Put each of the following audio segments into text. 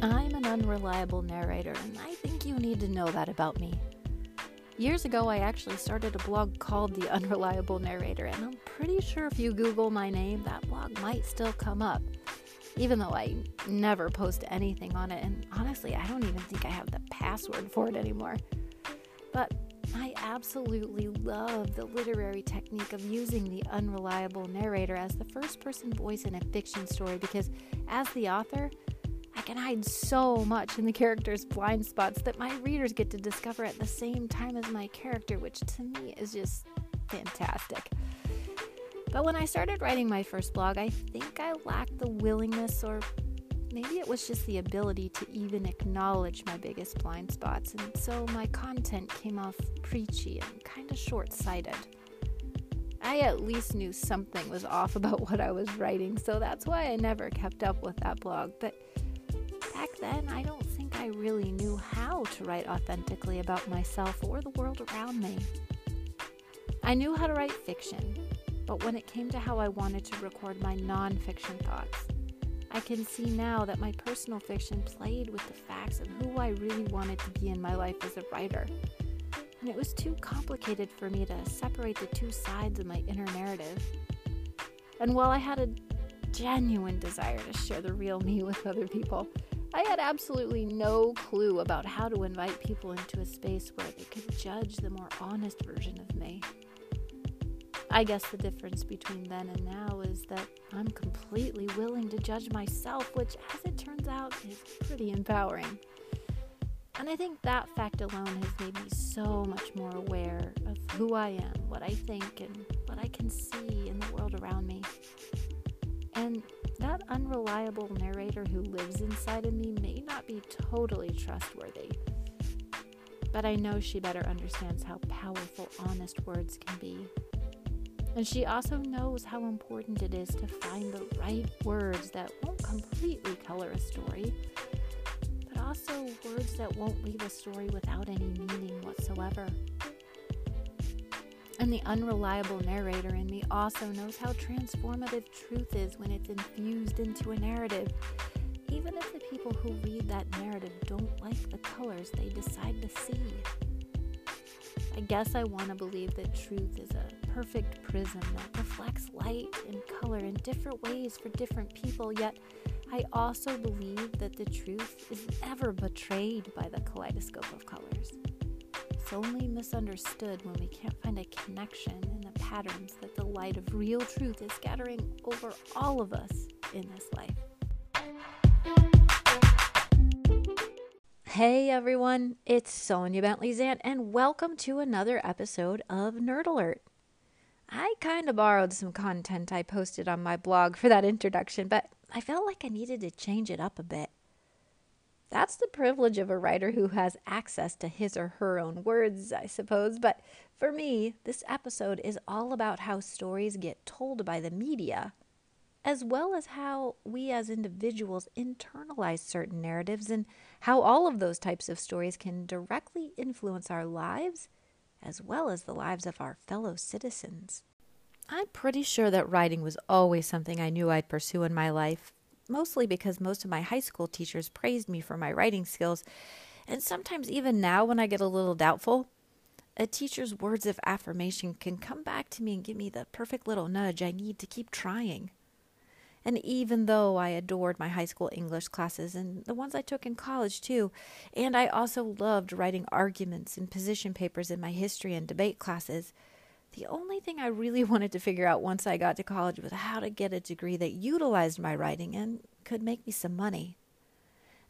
I'm an unreliable narrator, and I think you need to know that about me. Years ago, I actually started a blog called The Unreliable Narrator, and I'm pretty sure if you Google my name, that blog might still come up, even though I never post anything on it, and honestly, I don't even think I have the password for it anymore. But I absolutely love the literary technique of using the unreliable narrator as the first person voice in a fiction story because, as the author, I can hide so much in the character's blind spots that my readers get to discover at the same time as my character, which to me is just fantastic. But when I started writing my first blog, I think I lacked the willingness or maybe it was just the ability to even acknowledge my biggest blind spots, and so my content came off preachy and kind of short sighted. I at least knew something was off about what I was writing, so that's why I never kept up with that blog. But back then, I don't think I really knew how to write authentically about myself or the world around me. I knew how to write fiction, but when it came to how I wanted to record my nonfiction thoughts, I can see now that my personal fiction played with the facts of who I really wanted to be in my life as a writer. And it was too complicated for me to separate the two sides of my inner narrative. And while I had a genuine desire to share the real me with other people, I had absolutely no clue about how to invite people into a space where they could judge the more honest version of me. I guess the difference between then and now is that I'm completely willing to judge myself, which, as it turns out, is pretty empowering. And I think that fact alone has made me so much more aware of who I am, what I think, and what I can see in the world around me. And that unreliable narrator who lives inside of me may not be totally trustworthy. But I know she better understands how powerful honest words can be and she also knows how important it is to find the right words that won't completely color a story, but also words that won't leave a story without any meaning whatsoever. And the unreliable narrator in me also knows how transformative truth is when it's infused into a narrative, even if the people who read that narrative don't like the colors they decide to see. I guess I want to believe that truth is a perfect prism that reflects light and color in different ways for different people, yet I also believe that the truth is never betrayed by the kaleidoscope of colors. It's only misunderstood when we can't find a connection in the patterns that the light of real truth is scattering over all of us in this life. Hey everyone, it's Sonia Bentley Zant, and welcome to another episode of Nerd Alert. I kind of borrowed some content I posted on my blog for that introduction, but I felt like I needed to change it up a bit. That's the privilege of a writer who has access to his or her own words, I suppose. But for me, this episode is all about how stories get told by the media, as well as how we as individuals internalize certain narratives and how all of those types of stories can directly influence our lives as well as the lives of our fellow citizens. I'm pretty sure that writing was always something I knew I'd pursue in my life, mostly because most of my high school teachers praised me for my writing skills, and sometimes even now when I get a little doubtful, a teacher's words of affirmation can come back to me and give me the perfect little nudge I need to keep trying. And even though I adored my high school English classes and the ones I took in college too, and I also loved writing arguments and position papers in my history and debate classes, the only thing I really wanted to figure out once I got to college was how to get a degree that utilized my writing and could make me some money.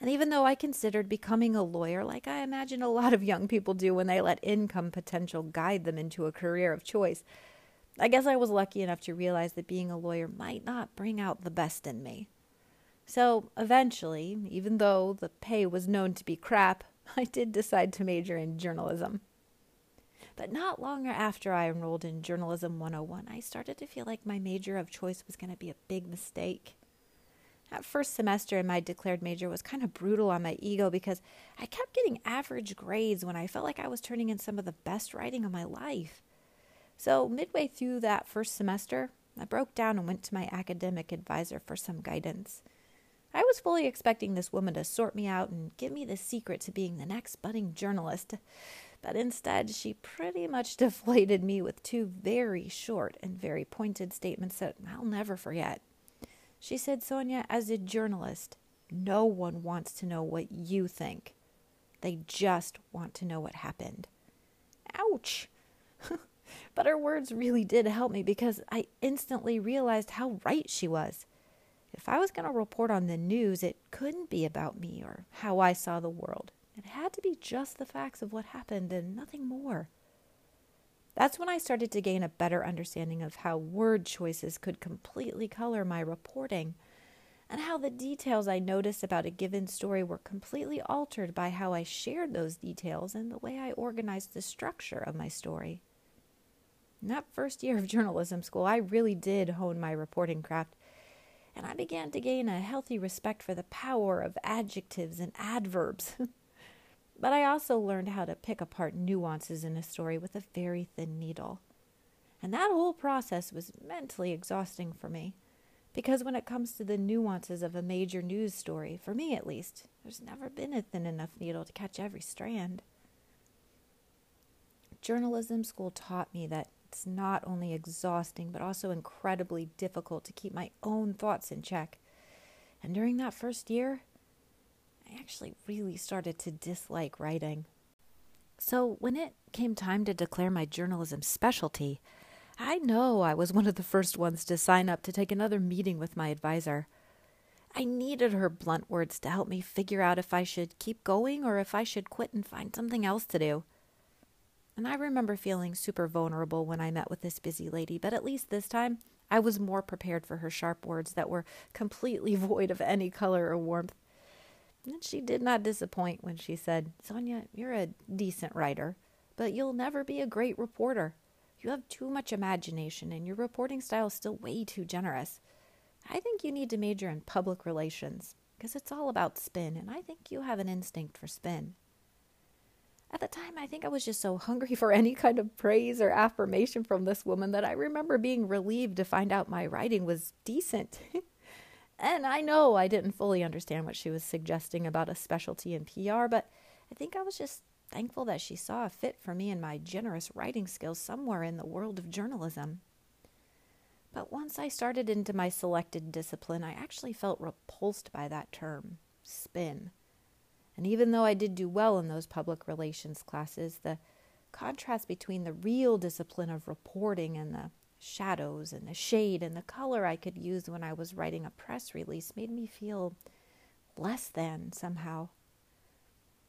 And even though I considered becoming a lawyer, like I imagine a lot of young people do when they let income potential guide them into a career of choice, I guess I was lucky enough to realize that being a lawyer might not bring out the best in me. So eventually, even though the pay was known to be crap, I did decide to major in journalism. But not long after I enrolled in Journalism 101, I started to feel like my major of choice was going to be a big mistake. That first semester in my declared major was kind of brutal on my ego because I kept getting average grades when I felt like I was turning in some of the best writing of my life. So, midway through that first semester, I broke down and went to my academic advisor for some guidance. I was fully expecting this woman to sort me out and give me the secret to being the next budding journalist. But instead, she pretty much deflated me with two very short and very pointed statements that I'll never forget. She said, Sonia, as a journalist, no one wants to know what you think. They just want to know what happened. Ouch! but her words really did help me because I instantly realized how right she was. If I was going to report on the news, it couldn't be about me or how I saw the world. It had to be just the facts of what happened and nothing more. That's when I started to gain a better understanding of how word choices could completely color my reporting, and how the details I noticed about a given story were completely altered by how I shared those details and the way I organized the structure of my story. In that first year of journalism school, I really did hone my reporting craft and I began to gain a healthy respect for the power of adjectives and adverbs. but I also learned how to pick apart nuances in a story with a very thin needle. And that whole process was mentally exhausting for me. Because when it comes to the nuances of a major news story, for me at least, there's never been a thin enough needle to catch every strand. Journalism school taught me that it's not only exhausting, but also incredibly difficult to keep my own thoughts in check. And during that first year, Actually really started to dislike writing. So when it came time to declare my journalism specialty, I know I was one of the first ones to sign up to take another meeting with my advisor. I needed her blunt words to help me figure out if I should keep going or if I should quit and find something else to do. And I remember feeling super vulnerable when I met with this busy lady, but at least this time I was more prepared for her sharp words that were completely void of any color or warmth. And she did not disappoint when she said, Sonia, you're a decent writer, but you'll never be a great reporter. You have too much imagination, and your reporting style is still way too generous. I think you need to major in public relations, because it's all about spin, and I think you have an instinct for spin. At the time, I think I was just so hungry for any kind of praise or affirmation from this woman that I remember being relieved to find out my writing was decent. and I know I didn't fully understand what she was suggesting about a specialty in PR, but I think I was just thankful that she saw a fit for me and my generous writing skills somewhere in the world of journalism. But once I started into my selected discipline, I actually felt repulsed by that term, spin. And even though I did do well in those public relations classes, the contrast between the real discipline of reporting and the shadows and the shade and the color I could use when I was writing a press release made me feel less than somehow.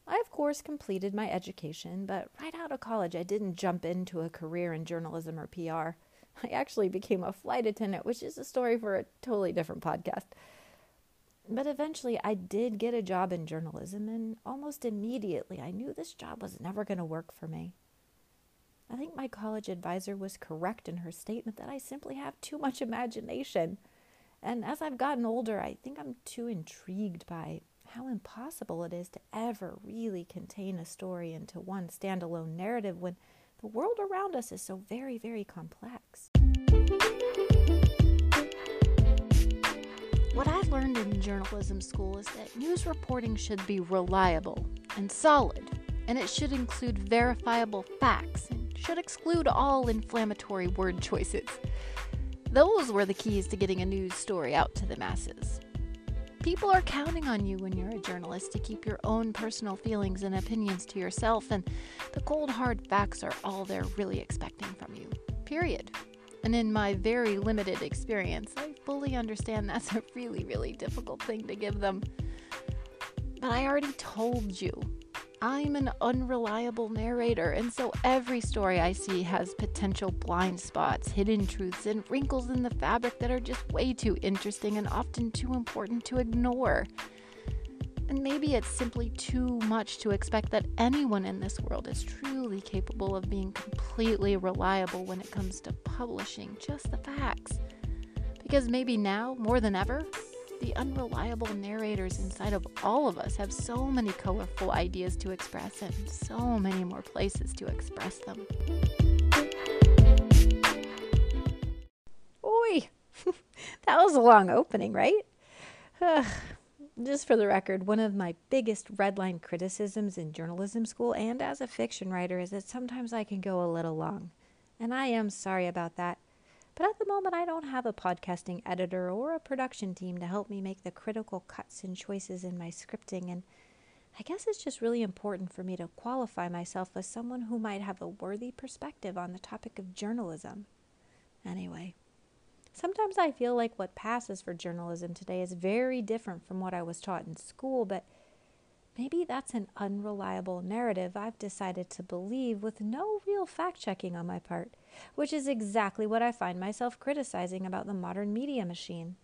I, of course, completed my education, but right out of college, I didn't jump into a career in journalism or PR. I actually became a flight attendant, which is a story for a totally different podcast. But eventually, I did get a job in journalism, and almost immediately, I knew this job was never going to work for me. I think my college advisor was correct in her statement that I simply have too much imagination. And as I've gotten older, I think I'm too intrigued by how impossible it is to ever really contain a story into one standalone narrative when the world around us is so very, very complex. What I've learned in journalism school is that news reporting should be reliable and solid, and it should include verifiable facts should exclude all inflammatory word choices. Those were the keys to getting a news story out to the masses. People are counting on you when you're a journalist to keep your own personal feelings and opinions to yourself, and the cold hard facts are all they're really expecting from you. Period. And in my very limited experience, I fully understand that's a really, really difficult thing to give them. But I already told you, I'm an unreliable narrator, and so every story I see has potential blind spots, hidden truths, and wrinkles in the fabric that are just way too interesting and often too important to ignore. And maybe it's simply too much to expect that anyone in this world is truly capable of being completely reliable when it comes to publishing just the facts. Because maybe now, more than ever, the unreliable narrators inside of all of us have so many colorful ideas to express and so many more places to express them. Oi! that was a long opening, right? just for the record, one of my biggest redline criticisms in journalism school and as a fiction writer is that sometimes I can go a little long. And I am sorry about that. But at the moment, I don't have a podcasting editor or a production team to help me make the critical cuts and choices in my scripting. And I guess it's just really important for me to qualify myself as someone who might have a worthy perspective on the topic of journalism. Anyway, sometimes I feel like what passes for journalism today is very different from what I was taught in school, but maybe that's an unreliable narrative I've decided to believe with no real fact checking on my part which is exactly what I find myself criticizing about the modern media machine.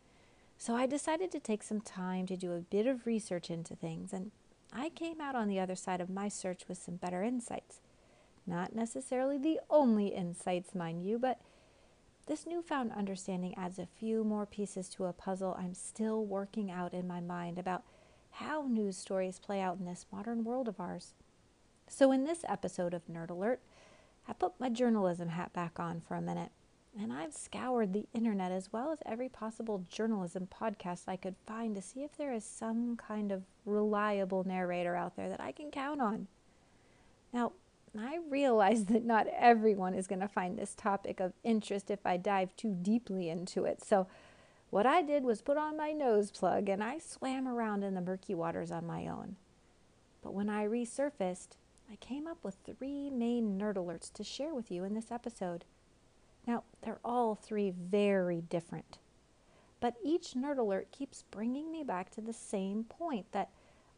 So I decided to take some time to do a bit of research into things, and I came out on the other side of my search with some better insights. Not necessarily the only insights, mind you, but this newfound understanding adds a few more pieces to a puzzle I'm still working out in my mind about how news stories play out in this modern world of ours. So, in this episode of Nerd Alert, I put my journalism hat back on for a minute, and I've scoured the internet as well as every possible journalism podcast I could find to see if there is some kind of reliable narrator out there that I can count on. Now, I realize that not everyone is going to find this topic of interest if I dive too deeply into it. So, what I did was put on my nose plug and I swam around in the murky waters on my own. But when I resurfaced, I came up with three main nerd alerts to share with you in this episode. Now, they're all three very different, but each nerd alert keeps bringing me back to the same point that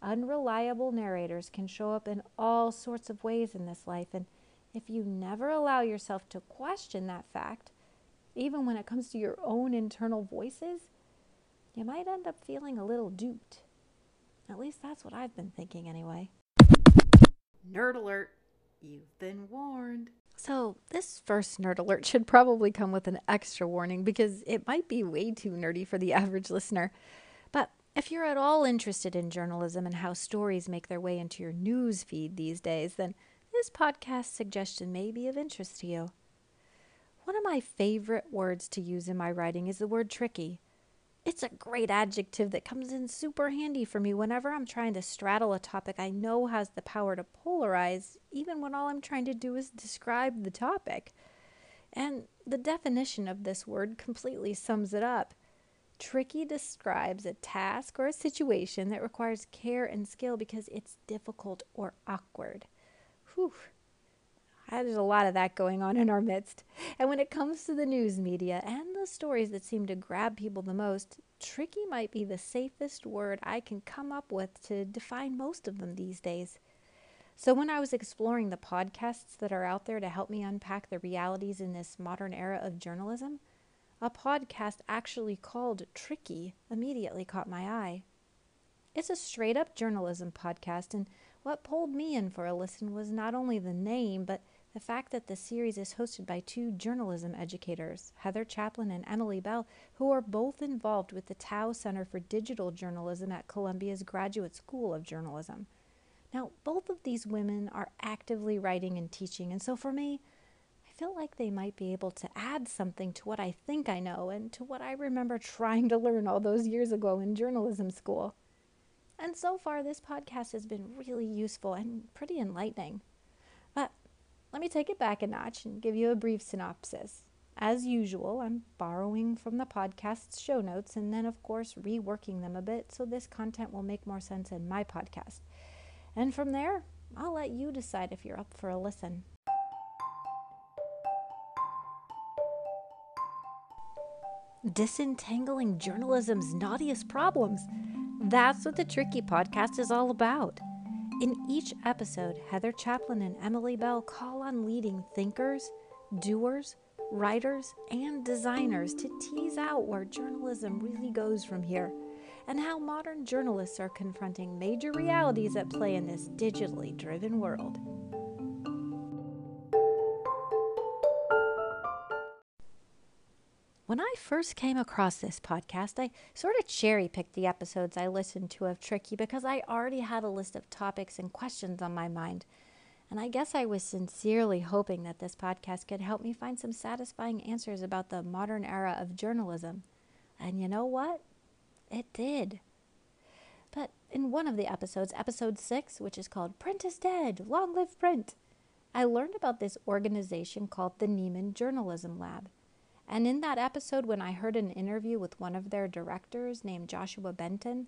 unreliable narrators can show up in all sorts of ways in this life. And if you never allow yourself to question that fact, even when it comes to your own internal voices, you might end up feeling a little duped. At least that's what I've been thinking, anyway. Nerd alert, you've been warned. So, this first nerd alert should probably come with an extra warning because it might be way too nerdy for the average listener. But if you're at all interested in journalism and how stories make their way into your news feed these days, then this podcast suggestion may be of interest to you. One of my favorite words to use in my writing is the word tricky. It's a great adjective that comes in super handy for me whenever I'm trying to straddle a topic I know has the power to polarize, even when all I'm trying to do is describe the topic. And the definition of this word completely sums it up. Tricky describes a task or a situation that requires care and skill because it's difficult or awkward. Whew. There's a lot of that going on in our midst. And when it comes to the news media and stories that seem to grab people the most, tricky might be the safest word I can come up with to define most of them these days. So, when I was exploring the podcasts that are out there to help me unpack the realities in this modern era of journalism, a podcast actually called Tricky immediately caught my eye. It's a straight up journalism podcast, and what pulled me in for a listen was not only the name, but the fact that the series is hosted by two journalism educators, Heather Chaplin and Emily Bell, who are both involved with the Tow Center for Digital Journalism at Columbia's Graduate School of Journalism. Now, both of these women are actively writing and teaching, and so for me, I feel like they might be able to add something to what I think I know and to what I remember trying to learn all those years ago in journalism school. And so far, this podcast has been really useful and pretty enlightening. Let me take it back a notch and give you a brief synopsis. As usual, I'm borrowing from the podcast's show notes and then, of course, reworking them a bit so this content will make more sense in my podcast. And from there, I'll let you decide if you're up for a listen. Disentangling journalism's naughtiest problems. That's what the Tricky Podcast is all about. In each episode, Heather Chaplin and Emily Bell call on leading thinkers, doers, writers, and designers to tease out where journalism really goes from here and how modern journalists are confronting major realities at play in this digitally driven world. When I first came across this podcast, I sort of cherry picked the episodes I listened to of Tricky because I already had a list of topics and questions on my mind. And I guess I was sincerely hoping that this podcast could help me find some satisfying answers about the modern era of journalism. And you know what? It did. But in one of the episodes, episode six, which is called Print is Dead, Long Live Print, I learned about this organization called the Nieman Journalism Lab. And in that episode, when I heard an interview with one of their directors named Joshua Benton,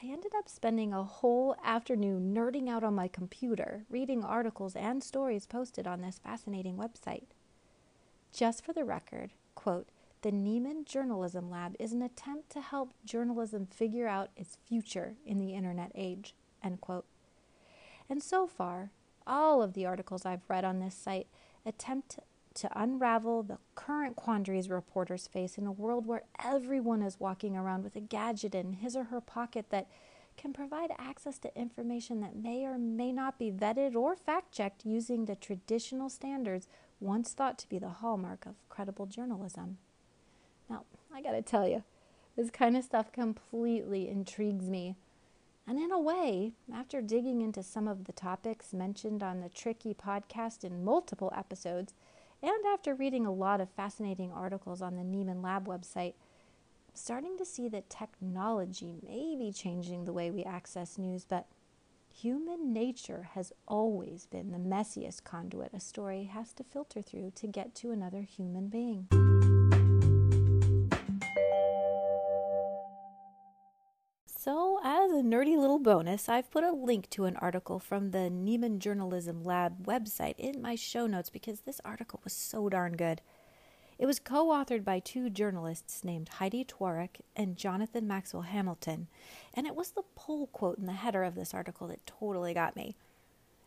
I ended up spending a whole afternoon nerding out on my computer, reading articles and stories posted on this fascinating website. Just for the record, quote, the Nieman Journalism Lab is an attempt to help journalism figure out its future in the internet age, end quote. And so far, all of the articles I've read on this site attempt to unravel the current quandaries reporters face in a world where everyone is walking around with a gadget in his or her pocket that can provide access to information that may or may not be vetted or fact checked using the traditional standards once thought to be the hallmark of credible journalism. Now, I gotta tell you, this kind of stuff completely intrigues me. And in a way, after digging into some of the topics mentioned on the Tricky podcast in multiple episodes, and after reading a lot of fascinating articles on the Nieman Lab website, I'm starting to see that technology may be changing the way we access news, but human nature has always been the messiest conduit a story has to filter through to get to another human being. So, as a nerdy little bonus, I've put a link to an article from the Nieman Journalism Lab website in my show notes because this article was so darn good. It was co authored by two journalists named Heidi Tworek and Jonathan Maxwell Hamilton, and it was the poll quote in the header of this article that totally got me.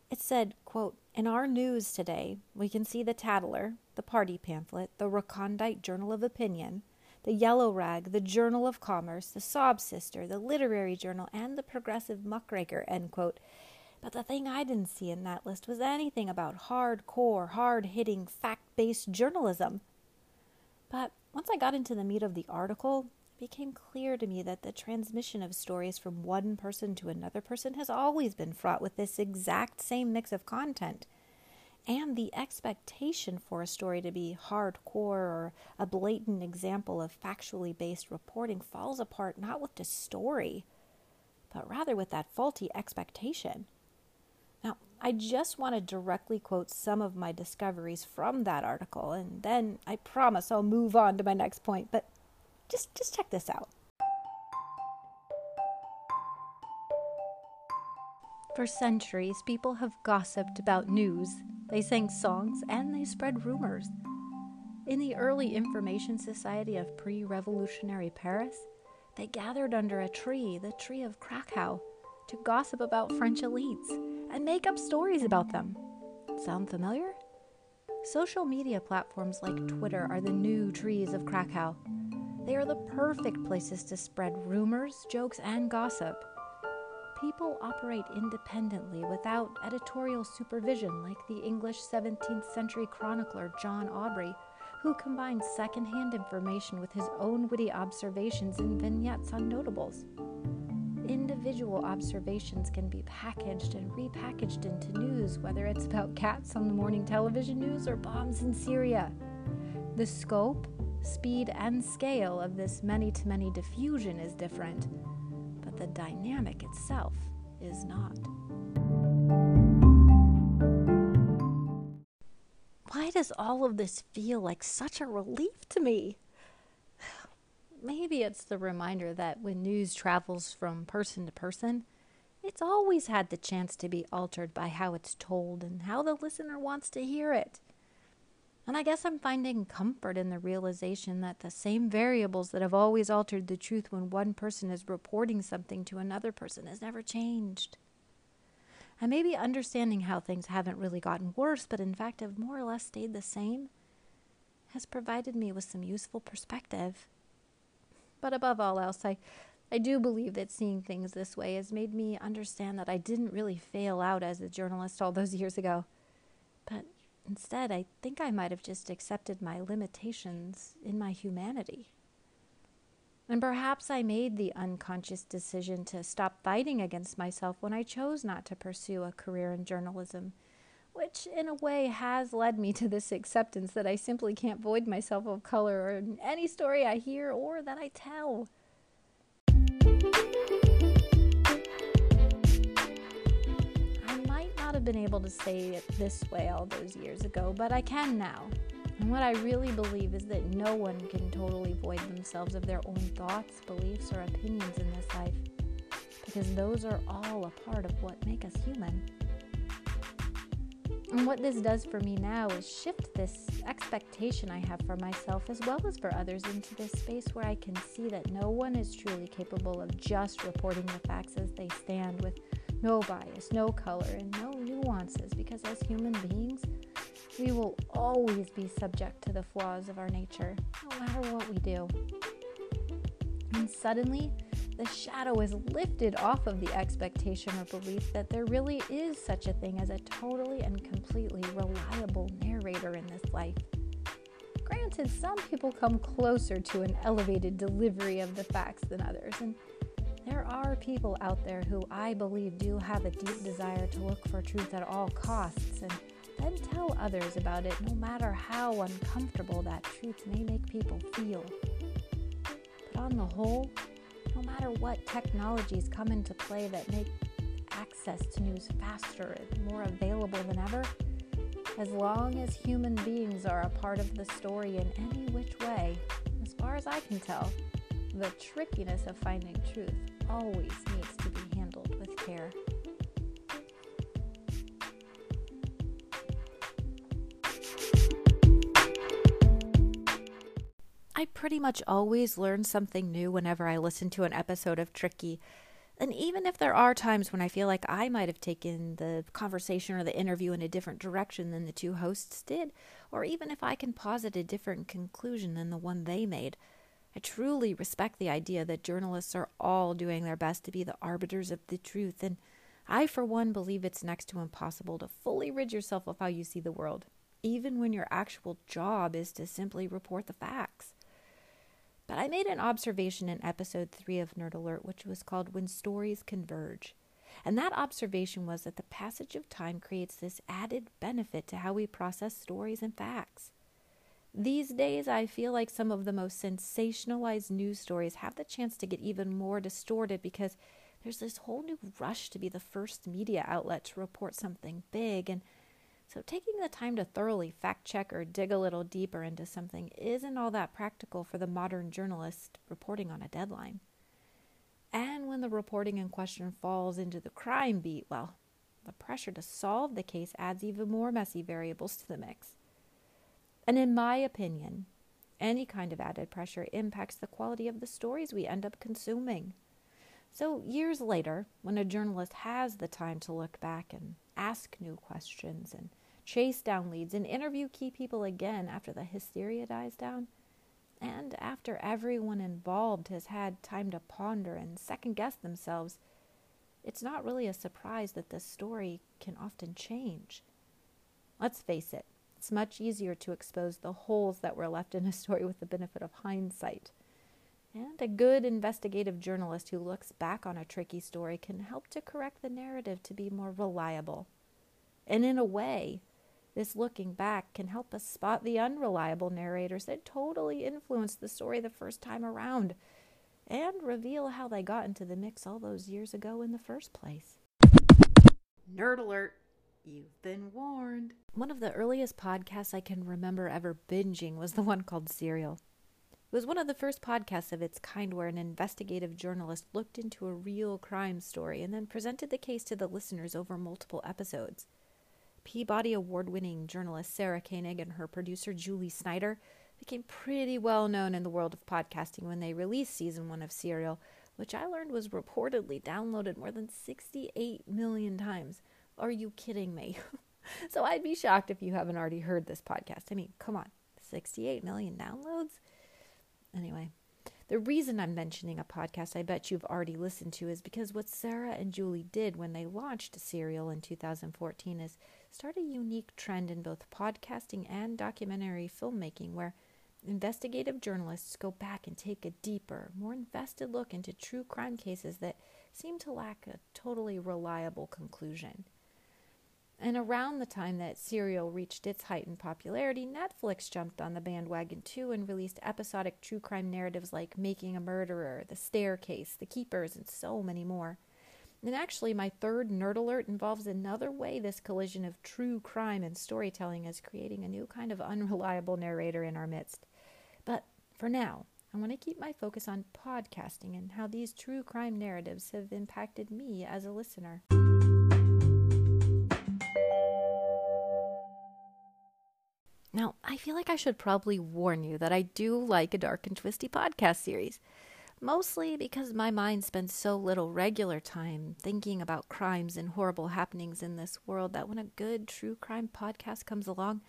It said, quote, In our news today, we can see the Tattler, the party pamphlet, the Recondite Journal of Opinion, the Yellow Rag, the Journal of Commerce, the Sob Sister, the Literary Journal, and the Progressive Muckraker, end quote. But the thing I didn't see in that list was anything about hardcore, hard hitting, fact based journalism. But once I got into the meat of the article, it became clear to me that the transmission of stories from one person to another person has always been fraught with this exact same mix of content and the expectation for a story to be hardcore or a blatant example of factually based reporting falls apart not with the story, but rather with that faulty expectation. Now, I just want to directly quote some of my discoveries from that article, and then I promise I'll move on to my next point, but just, just check this out. For centuries, people have gossiped about news. They sang songs and they spread rumors. In the early information society of pre revolutionary Paris, they gathered under a tree, the tree of Krakow, to gossip about French elites and make up stories about them. Sound familiar? Social media platforms like Twitter are the new trees of Krakow. They are the perfect places to spread rumors, jokes, and gossip people operate independently without editorial supervision, like the English 17th century chronicler John Aubrey, who combined secondhand information with his own witty observations in vignettes on notables. Individual observations can be packaged and repackaged into news, whether it's about cats on the morning television news or bombs in Syria. The scope, speed, and scale of this many to many diffusion is different the dynamic itself is not. Why does all of this feel like such a relief to me? Maybe it's the reminder that when news travels from person to person, it's always had the chance to be altered by how it's told and how the listener wants to hear it. And I guess I'm finding comfort in the realization that the same variables that have always altered the truth when one person is reporting something to another person has never changed. I may be understanding how things haven't really gotten worse, but in fact have more or less stayed the same, has provided me with some useful perspective. But above all else, I, I do believe that seeing things this way has made me understand that I didn't really fail out as a journalist all those years ago. But Instead, I think I might have just accepted my limitations in my humanity. And perhaps I made the unconscious decision to stop fighting against myself when I chose not to pursue a career in journalism, which in a way has led me to this acceptance that I simply can't void myself of color in any story I hear or that I tell. Been able to say it this way all those years ago, but I can now. And what I really believe is that no one can totally void themselves of their own thoughts, beliefs, or opinions in this life, because those are all a part of what make us human. And what this does for me now is shift this expectation I have for myself as well as for others into this space where I can see that no one is truly capable of just reporting the facts as they stand with no bias, no color, and no nuances because as human beings, we will always be subject to the flaws of our nature, no matter what we do. And suddenly, the shadow is lifted off of the expectation or belief that there really is such a thing as a totally and completely reliable narrator in this life. Granted, some people come closer to an elevated delivery of the facts than others, and there are people out there who I believe do have a deep desire to look for truth at all costs and then tell others about it no matter how uncomfortable that truth may make people feel. But on the whole, no matter what technologies come into play that make access to news faster and more available than ever, as long as human beings are a part of the story in any which way, as far as I can tell, the trickiness of finding truth always needs to be handled with care. I pretty much always learn something new whenever I listen to an episode of Tricky. And even if there are times when I feel like I might have taken the conversation or the interview in a different direction than the two hosts did, or even if I can posit a different conclusion than the one they made, I truly respect the idea that journalists are all doing their best to be the arbiters of the truth, and I, for one, believe it's next to impossible to fully rid yourself of how you see the world, even when your actual job is to simply report the facts. But I made an observation in episode 3 of Nerd Alert, which was called When Stories Converge. And that observation was that the passage of time creates this added benefit to how we process stories and facts. These days, I feel like some of the most sensationalized news stories have the chance to get even more distorted because there's this whole new rush to be the first media outlet to report something big. And so, taking the time to thoroughly fact check or dig a little deeper into something isn't all that practical for the modern journalist reporting on a deadline. And when the reporting in question falls into the crime beat, well, the pressure to solve the case adds even more messy variables to the mix. And in my opinion, any kind of added pressure impacts the quality of the stories we end up consuming. So, years later, when a journalist has the time to look back and ask new questions and chase down leads and interview key people again after the hysteria dies down, and after everyone involved has had time to ponder and second guess themselves, it's not really a surprise that the story can often change. Let's face it, it's much easier to expose the holes that were left in a story with the benefit of hindsight. And a good investigative journalist who looks back on a tricky story can help to correct the narrative to be more reliable. And in a way, this looking back can help us spot the unreliable narrators that totally influenced the story the first time around and reveal how they got into the mix all those years ago in the first place. Nerd alert! You've been warned. One of the earliest podcasts I can remember ever binging was the one called Serial. It was one of the first podcasts of its kind where an investigative journalist looked into a real crime story and then presented the case to the listeners over multiple episodes. Peabody Award winning journalist Sarah Koenig and her producer Julie Snyder became pretty well known in the world of podcasting when they released season one of Serial, which I learned was reportedly downloaded more than 68 million times. Are you kidding me? so I'd be shocked if you haven't already heard this podcast. I mean, come on, 68 million downloads? Anyway, the reason I'm mentioning a podcast I bet you've already listened to is because what Sarah and Julie did when they launched Serial in 2014 is start a unique trend in both podcasting and documentary filmmaking where investigative journalists go back and take a deeper, more invested look into true crime cases that seem to lack a totally reliable conclusion. And around the time that Serial reached its height in popularity, Netflix jumped on the bandwagon too and released episodic true crime narratives like Making a Murderer, The Staircase, The Keepers, and so many more. And actually, my third nerd alert involves another way this collision of true crime and storytelling is creating a new kind of unreliable narrator in our midst. But for now, I want to keep my focus on podcasting and how these true crime narratives have impacted me as a listener. Now, I feel like I should probably warn you that I do like a dark and twisty podcast series mostly because my mind spends so little regular time thinking about crimes and horrible happenings in this world that when a good true crime podcast comes along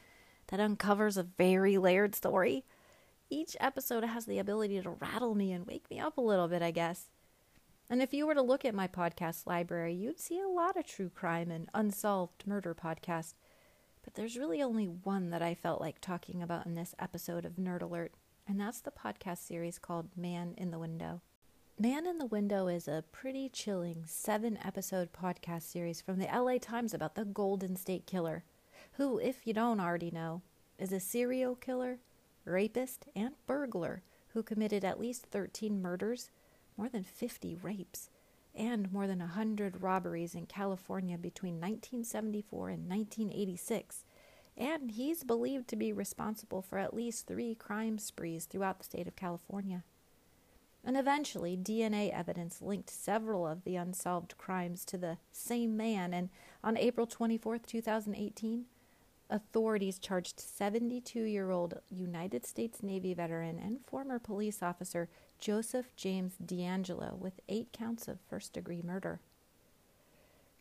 that uncovers a very layered story, each episode has the ability to rattle me and wake me up a little bit, I guess. And if you were to look at my podcast library, you'd see a lot of true crime and unsolved murder podcasts. But there's really only one that I felt like talking about in this episode of Nerd Alert and that's the podcast series called Man in the Window. Man in the Window is a pretty chilling seven episode podcast series from the LA Times about the Golden State Killer, who, if you don't already know, is a serial killer, rapist, and burglar who committed at least 13 murders, more than 50 rapes, and more than 100 robberies in California between 1974 and 1986 and he's believed to be responsible for at least three crime sprees throughout the state of California. And eventually, DNA evidence linked several of the unsolved crimes to the same man, and on April 24, 2018, authorities charged 72 year old United States Navy veteran and former police officer Joseph James DeAngelo with eight counts of first degree murder.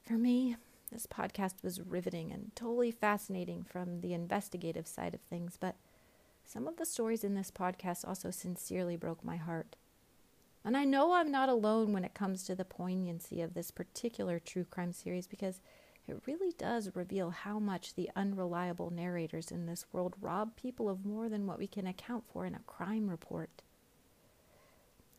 For me, this podcast was riveting and totally fascinating from the investigative side of things, but some of the stories in this podcast also sincerely broke my heart. And I know I'm not alone when it comes to the poignancy of this particular true crime series because it really does reveal how much the unreliable narrators in this world rob people of more than what we can account for in a crime report.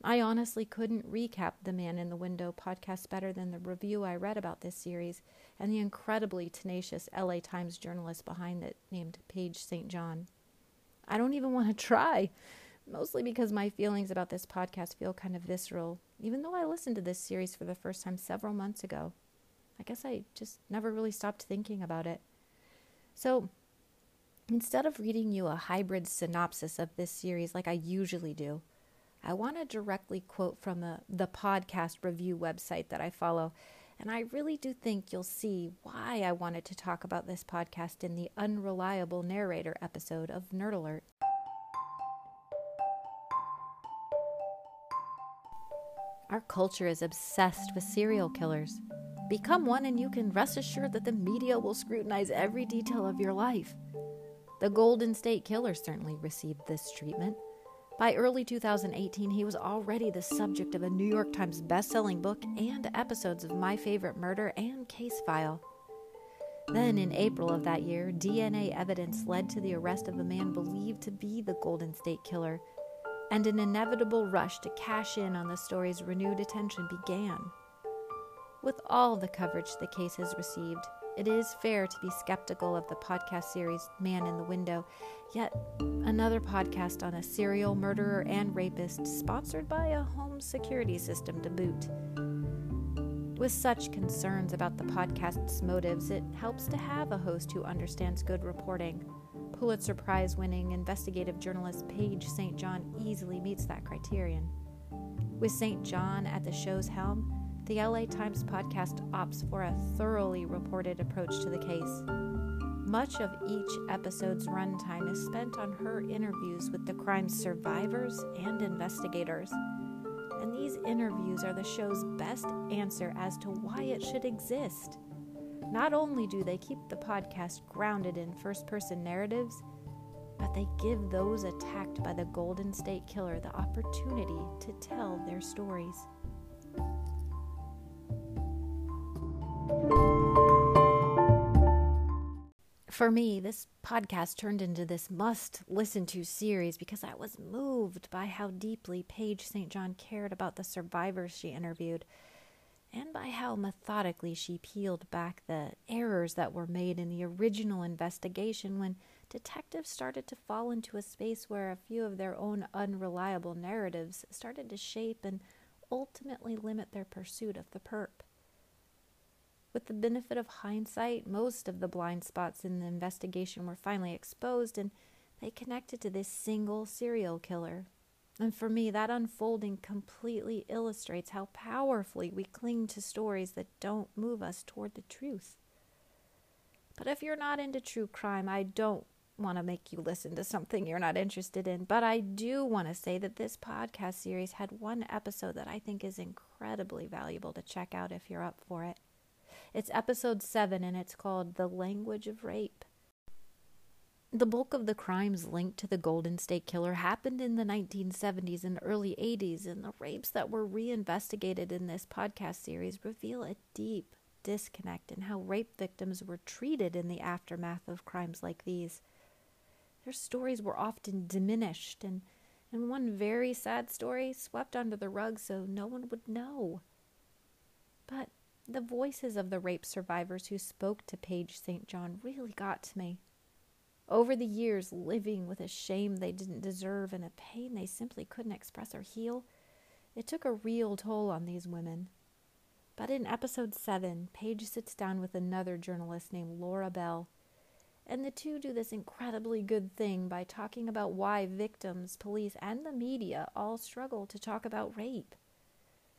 I honestly couldn't recap the Man in the Window podcast better than the review I read about this series and the incredibly tenacious LA Times journalist behind it named Paige St. John. I don't even want to try, mostly because my feelings about this podcast feel kind of visceral, even though I listened to this series for the first time several months ago. I guess I just never really stopped thinking about it. So, instead of reading you a hybrid synopsis of this series like I usually do, I want to directly quote from a, the podcast review website that I follow. And I really do think you'll see why I wanted to talk about this podcast in the unreliable narrator episode of Nerd Alert. Our culture is obsessed with serial killers. Become one, and you can rest assured that the media will scrutinize every detail of your life. The Golden State Killer certainly received this treatment. By early 2018, he was already the subject of a New York Times best-selling book and episodes of My Favorite Murder and Case File. Then, in April of that year, DNA evidence led to the arrest of a man believed to be the Golden State Killer, and an inevitable rush to cash in on the story's renewed attention began. With all the coverage the case has received, it is fair to be skeptical of the podcast series Man in the Window, yet another podcast on a serial murderer and rapist sponsored by a home security system to boot. With such concerns about the podcast's motives, it helps to have a host who understands good reporting. Pulitzer Prize winning investigative journalist Paige St. John easily meets that criterion. With St. John at the show's helm, the LA Times podcast opts for a thoroughly reported approach to the case. Much of each episode's runtime is spent on her interviews with the crime's survivors and investigators. And these interviews are the show's best answer as to why it should exist. Not only do they keep the podcast grounded in first person narratives, but they give those attacked by the Golden State Killer the opportunity to tell their stories. For me, this podcast turned into this must listen to series because I was moved by how deeply Paige St. John cared about the survivors she interviewed and by how methodically she peeled back the errors that were made in the original investigation when detectives started to fall into a space where a few of their own unreliable narratives started to shape and ultimately limit their pursuit of the perp. With the benefit of hindsight, most of the blind spots in the investigation were finally exposed and they connected to this single serial killer. And for me, that unfolding completely illustrates how powerfully we cling to stories that don't move us toward the truth. But if you're not into true crime, I don't want to make you listen to something you're not interested in. But I do want to say that this podcast series had one episode that I think is incredibly valuable to check out if you're up for it. It's episode 7 and it's called The Language of Rape. The bulk of the crimes linked to the Golden State Killer happened in the 1970s and early 80s, and the rapes that were reinvestigated in this podcast series reveal a deep disconnect in how rape victims were treated in the aftermath of crimes like these. Their stories were often diminished and, and one very sad story swept under the rug so no one would know. But the voices of the rape survivors who spoke to Paige St. John really got to me. Over the years, living with a shame they didn't deserve and a pain they simply couldn't express or heal, it took a real toll on these women. But in episode 7, Paige sits down with another journalist named Laura Bell, and the two do this incredibly good thing by talking about why victims, police, and the media all struggle to talk about rape.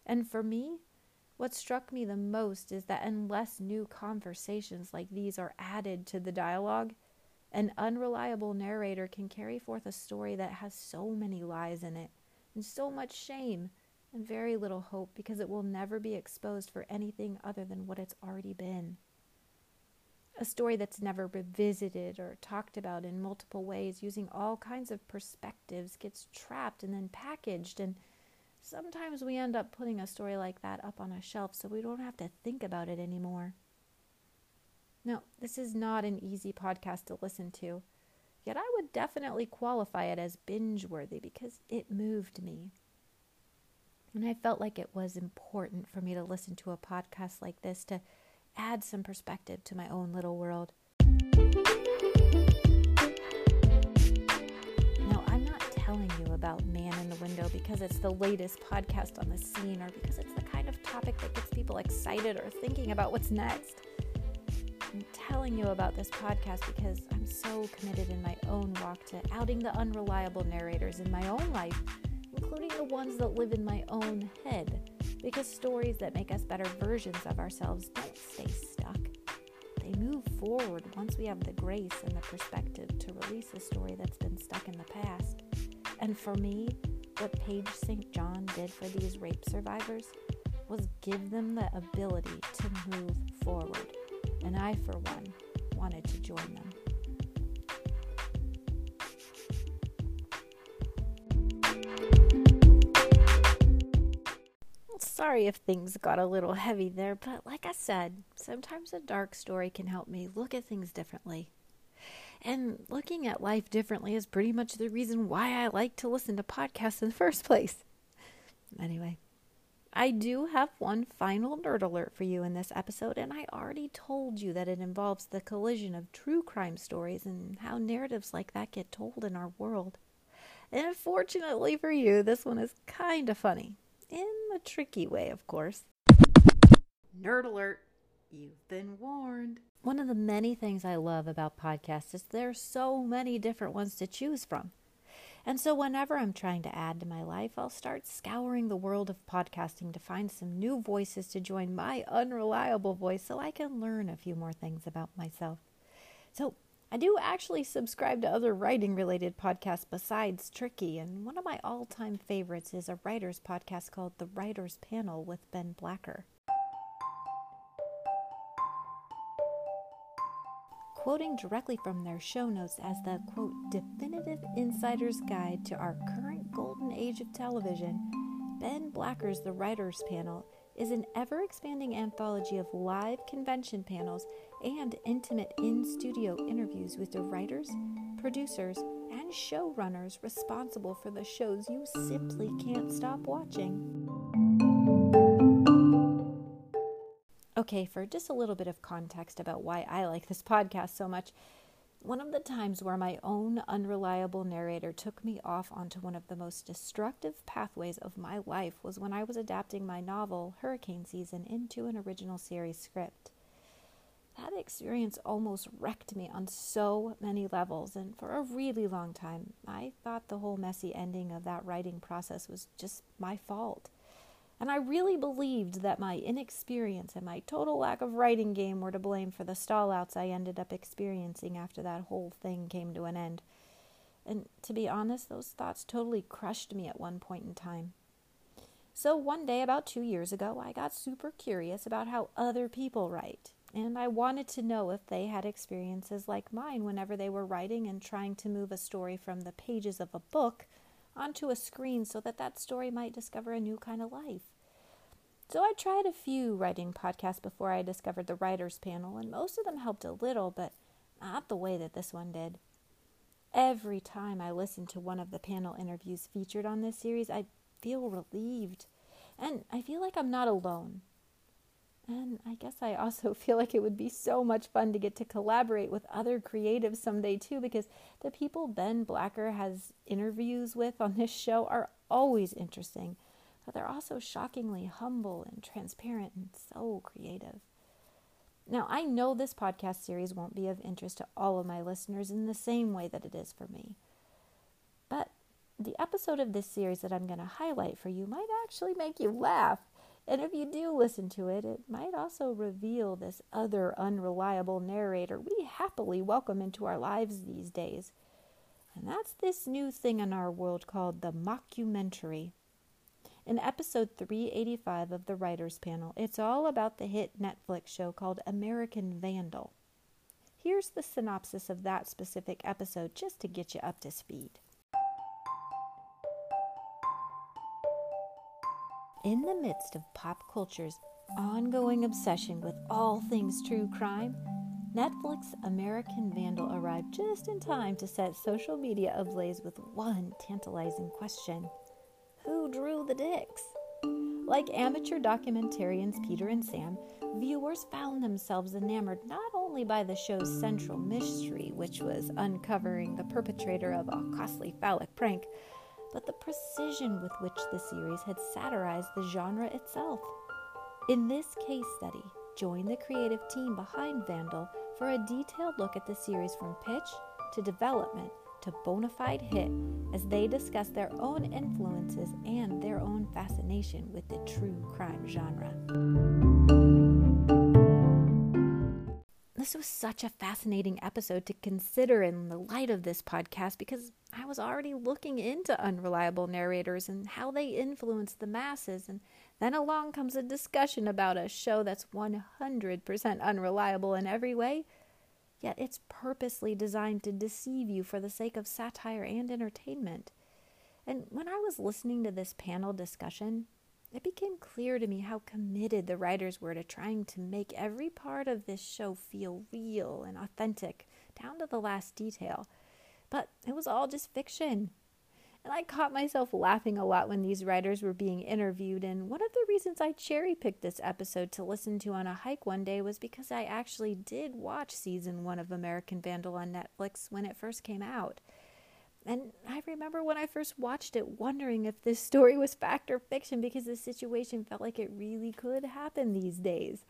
And for me, what struck me the most is that unless new conversations like these are added to the dialogue, an unreliable narrator can carry forth a story that has so many lies in it, and so much shame, and very little hope because it will never be exposed for anything other than what it's already been. A story that's never revisited or talked about in multiple ways using all kinds of perspectives gets trapped and then packaged and sometimes we end up putting a story like that up on a shelf so we don't have to think about it anymore. Now, this is not an easy podcast to listen to, yet I would definitely qualify it as binge worthy because it moved me. And I felt like it was important for me to listen to a podcast like this to add some perspective to my own little world. Window because it's the latest podcast on the scene or because it's the kind of topic that gets people excited or thinking about what's next. I'm telling you about this podcast because I'm so committed in my own walk to outing the unreliable narrators in my own life, including the ones that live in my own head. Because stories that make us better versions of ourselves don't stay stuck. They move forward once we have the grace and the perspective to release a story that's been stuck in the past. And for me, what Paige St. John did for these rape survivors was give them the ability to move forward and I, for one, wanted to join them. Sorry if things got a little heavy there, but like I said, sometimes a dark story can help me look at things differently. And looking at life differently is pretty much the reason why I like to listen to podcasts in the first place. Anyway, I do have one final nerd alert for you in this episode, and I already told you that it involves the collision of true crime stories and how narratives like that get told in our world. And unfortunately for you, this one is kind of funny. In a tricky way, of course. Nerd alert! You've been warned. One of the many things I love about podcasts is there are so many different ones to choose from. And so, whenever I'm trying to add to my life, I'll start scouring the world of podcasting to find some new voices to join my unreliable voice so I can learn a few more things about myself. So, I do actually subscribe to other writing related podcasts besides Tricky, and one of my all time favorites is a writer's podcast called The Writer's Panel with Ben Blacker. Quoting directly from their show notes as the quote definitive insider's guide to our current golden age of television, Ben Blacker's The Writers Panel is an ever expanding anthology of live convention panels and intimate in studio interviews with the writers, producers, and showrunners responsible for the shows you simply can't stop watching. Okay, for just a little bit of context about why I like this podcast so much, one of the times where my own unreliable narrator took me off onto one of the most destructive pathways of my life was when I was adapting my novel, Hurricane Season, into an original series script. that experience almost wrecked me on so many levels. And for a really long time, I thought the whole messy ending of that writing process was just my fault. And I really believed that my inexperience and my total lack of writing game were to blame for the stallouts I ended up experiencing after that whole thing came to an end. And to be honest, those thoughts totally crushed me at one point in time. So one day, about two years ago, I got super curious about how other people write. And I wanted to know if they had experiences like mine whenever they were writing and trying to move a story from the pages of a book onto a screen so that that story might discover a new kind of life. So I tried a few writing podcasts before I discovered the writers panel, and most of them helped a little, but not the way that this one did. Every time I listen to one of the panel interviews featured on this series, I feel relieved. And I feel like I'm not alone. And I guess I also feel like it would be so much fun to get to collaborate with other creatives someday too, because the people Ben Blacker has interviews with on this show are always interesting but they're also shockingly humble and transparent and so creative. Now, I know this podcast series won't be of interest to all of my listeners in the same way that it is for me. But the episode of this series that I'm going to highlight for you might actually make you laugh. And if you do listen to it, it might also reveal this other unreliable narrator we happily welcome into our lives these days. And that's this new thing in our world called the mockumentary. In episode 385 of the Writers Panel, it's all about the hit Netflix show called American Vandal. Here's the synopsis of that specific episode just to get you up to speed. In the midst of pop culture's ongoing obsession with all things true crime, Netflix American Vandal arrived just in time to set social media ablaze with one tantalizing question the dicks? Like amateur documentarians Peter and Sam, viewers found themselves enamored not only by the show's central mystery, which was uncovering the perpetrator of a costly phallic prank, but the precision with which the series had satirized the genre itself. In this case study, join the creative team behind Vandal for a detailed look at the series from pitch to development to bona fide hit as they discuss their own influences and their own fascination with the true crime genre. This was such a fascinating episode to consider in the light of this podcast because I was already looking into unreliable narrators and how they influence the masses. And then along comes a discussion about a show that's 100% unreliable in every way yet it's purposely designed to deceive you for the sake of satire and entertainment. And when I was listening to this panel discussion, it became clear to me how committed the writers were to trying to make every part of this show feel real and authentic, down to the last detail. But it was all just fiction. And I caught myself laughing a lot when these writers were being interviewed. And one of the reasons I cherry picked this episode to listen to on a hike one day was because I actually did watch season one of American Vandal on Netflix when it first came out. And I remember when I first watched it wondering if this story was fact or fiction because the situation felt like it really could happen these days.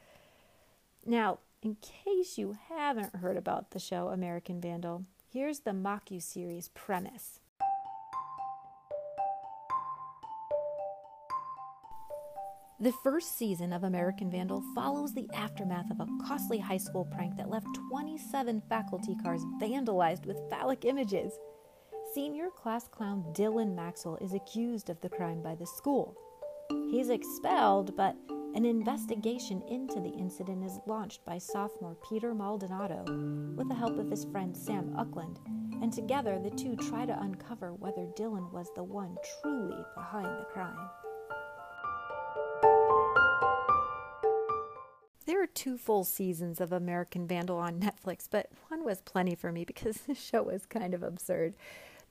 Now, in case you haven't heard about the show American Vandal, here's the Mocku series premise. The first season of American Vandal follows the aftermath of a costly high school prank that left 27 faculty cars vandalized with phallic images. Senior class clown Dylan Maxwell is accused of the crime by the school. He's expelled, but an investigation into the incident is launched by sophomore Peter Maldonado with the help of his friend Sam Ecklund, and together the two try to uncover whether Dylan was the one truly behind the crime. There are two full seasons of American Vandal on Netflix, but one was plenty for me because the show was kind of absurd.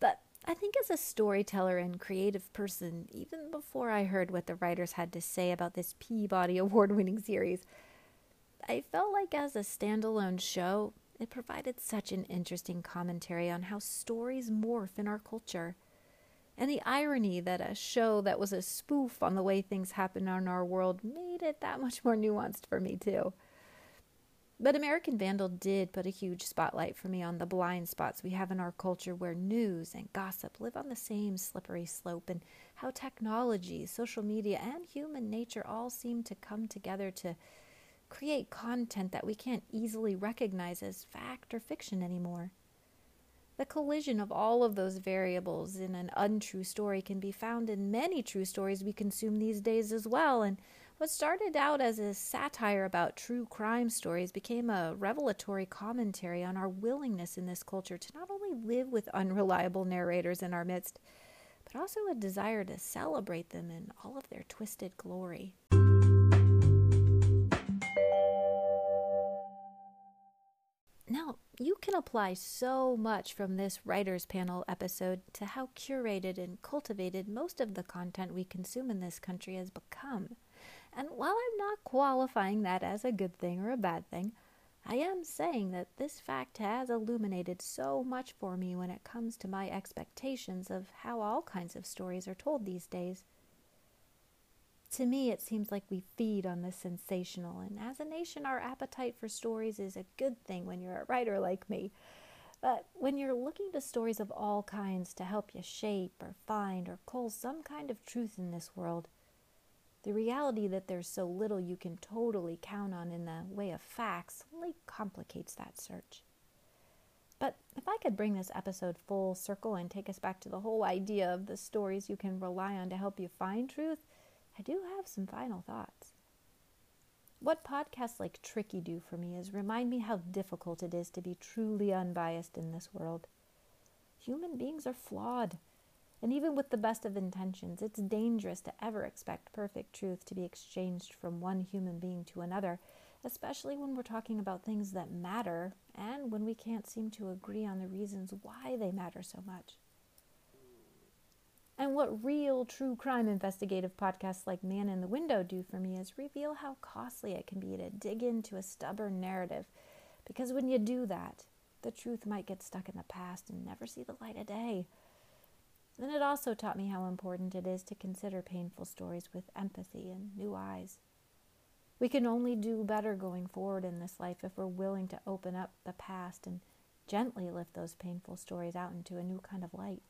But I think as a storyteller and creative person, even before I heard what the writers had to say about this Peabody Award winning series, I felt like as a standalone show, it provided such an interesting commentary on how stories morph in our culture and the irony that a show that was a spoof on the way things happen in our world made it that much more nuanced for me, too. But American Vandal did put a huge spotlight for me on the blind spots we have in our culture where news and gossip live on the same slippery slope, and how technology, social media, and human nature all seem to come together to create content that we can't easily recognize as fact or fiction anymore. The collision of all of those variables in an untrue story can be found in many true stories we consume these days as well, and what started out as a satire about true crime stories became a revelatory commentary on our willingness in this culture to not only live with unreliable narrators in our midst, but also a desire to celebrate them in all of their twisted glory. Now, you can apply so much from this Writers Panel episode to how curated and cultivated most of the content we consume in this country has become. And while I'm not qualifying that as a good thing or a bad thing, I am saying that this fact has illuminated so much for me when it comes to my expectations of how all kinds of stories are told these days. To me, it seems like we feed on the sensational, and as a nation, our appetite for stories is a good thing when you're a writer like me. But when you're looking to stories of all kinds to help you shape or find or cull some kind of truth in this world, the reality that there's so little you can totally count on in the way of facts only complicates that search. But if I could bring this episode full circle and take us back to the whole idea of the stories you can rely on to help you find truth, I do have some final thoughts. What podcasts like Tricky do for me is remind me how difficult it is to be truly unbiased in this world. Human beings are flawed. And even with the best of intentions, it's dangerous to ever expect perfect truth to be exchanged from one human being to another, especially when we're talking about things that matter and when we can't seem to agree on the reasons why they matter so much. And what real true crime investigative podcasts like Man in the Window do for me is reveal how costly it can be to dig into a stubborn narrative. Because when you do that, the truth might get stuck in the past and never see the light of day. And it also taught me how important it is to consider painful stories with empathy and new eyes. We can only do better going forward in this life if we're willing to open up the past and gently lift those painful stories out into a new kind of light.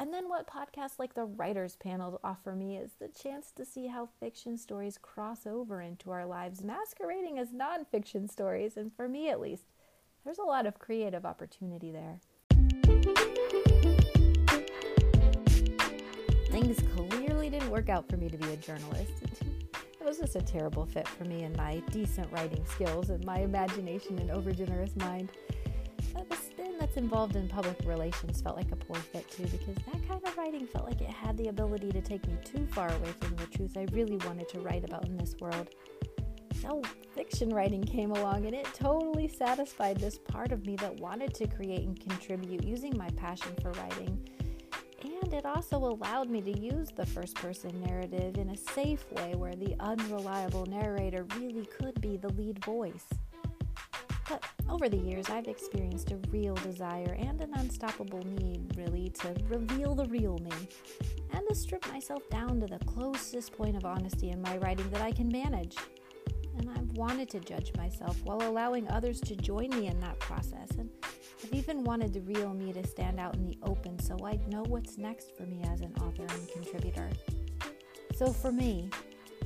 And then what podcasts like the Writers Panel offer me is the chance to see how fiction stories cross over into our lives, masquerading as nonfiction stories. And for me at least, there's a lot of creative opportunity there. Things clearly didn't work out for me to be a journalist. It was just a terrible fit for me and my decent writing skills and my imagination and overgenerous mind that's involved in public relations felt like a poor fit too, because that kind of writing felt like it had the ability to take me too far away from the truth I really wanted to write about in this world. So, fiction writing came along and it totally satisfied this part of me that wanted to create and contribute using my passion for writing. And it also allowed me to use the first person narrative in a safe way where the unreliable narrator really could be the lead voice. But over the years, I've experienced a real desire and an unstoppable need, really, to reveal the real me and to strip myself down to the closest point of honesty in my writing that I can manage. And I've wanted to judge myself while allowing others to join me in that process. And I've even wanted the real me to stand out in the open so I'd know what's next for me as an author and contributor. So for me,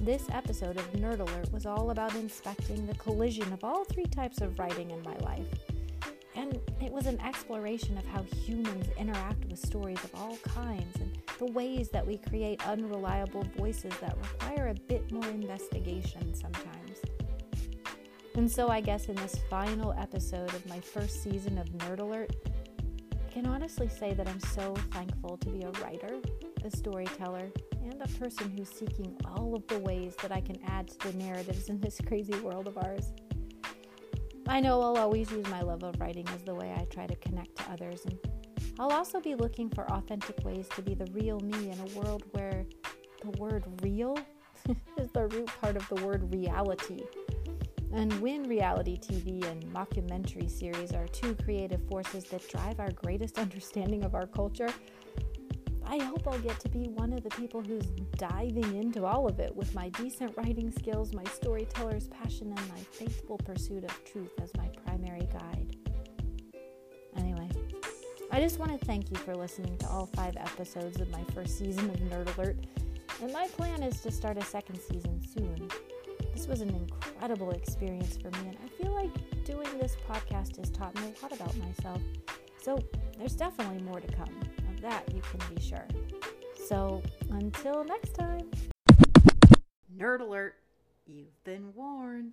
this episode of Nerd Alert was all about inspecting the collision of all three types of writing in my life. And it was an exploration of how humans interact with stories of all kinds and the ways that we create unreliable voices that require a bit more investigation sometimes. And so, I guess in this final episode of my first season of Nerd Alert, I can honestly say that I'm so thankful to be a writer, a storyteller, and a person who's seeking all of the ways that I can add to the narratives in this crazy world of ours. I know I'll always use my love of writing as the way I try to connect to others, and I'll also be looking for authentic ways to be the real me in a world where the word real is the root part of the word reality. And when reality TV and mockumentary series are two creative forces that drive our greatest understanding of our culture, I hope I'll get to be one of the people who's diving into all of it with my decent writing skills, my storyteller's passion, and my faithful pursuit of truth as my primary guide. Anyway, I just want to thank you for listening to all five episodes of my first season of Nerd Alert, and my plan is to start a second season soon. This was an incredible experience for me, and I feel like doing this podcast has taught me a lot about myself. So there's definitely more to come. That you can be sure. So until next time. Nerd alert, you've been warned.